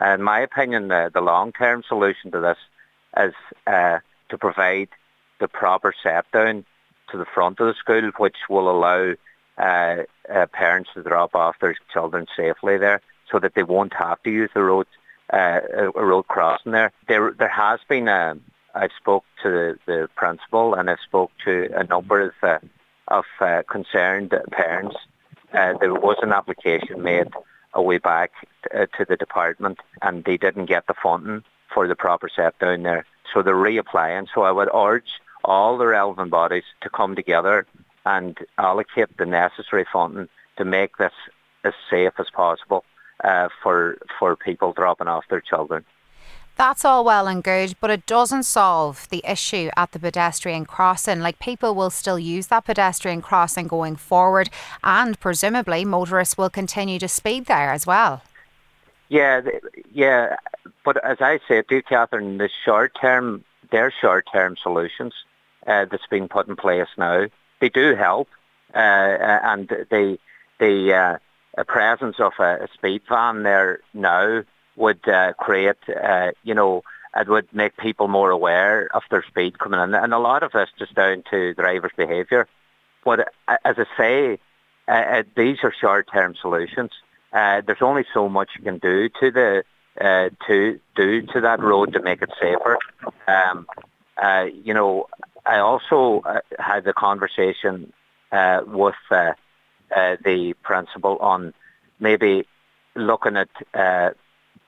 In my opinion, the, the long-term solution to this is uh, to provide the proper set down to the front of the school, which will allow uh, uh, parents to drop off their children safely there, so that they won't have to use the road uh, a road crossing there. There, there has been a. Um, I spoke to the, the principal and I spoke to a number of uh, of uh, concerned parents. Uh, there was an application made a way back uh, to the department and they didn't get the funding for the proper set down there. So they're reapplying. So I would urge all the relevant bodies to come together and allocate the necessary funding to make this as safe as possible uh, for for people dropping off their children. That's all well and good, but it doesn't solve the issue at the pedestrian crossing. Like people will still use that pedestrian crossing going forward, and presumably motorists will continue to speed there as well. Yeah, yeah, but as I said to Catherine, the short term, they're short term solutions uh, that's being put in place now. They do help, uh, uh and the the uh, presence of a, a speed van there now would uh, create, uh, you know, it would make people more aware of their speed coming in. And a lot of this is down to drivers' behaviour. But uh, as I say, uh, uh, these are short-term solutions. Uh, there's only so much you can do to the to do to that road to make it safer. Um, you know, I also had the conversation with the principal on maybe looking at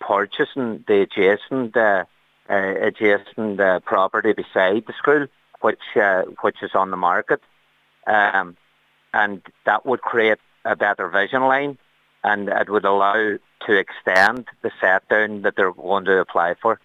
purchasing the adjacent uh, uh, adjacent uh, property beside the school, which uh, which is on the market, um, and that would create a better vision line, and it would allow to extend the set down that they're going to apply for.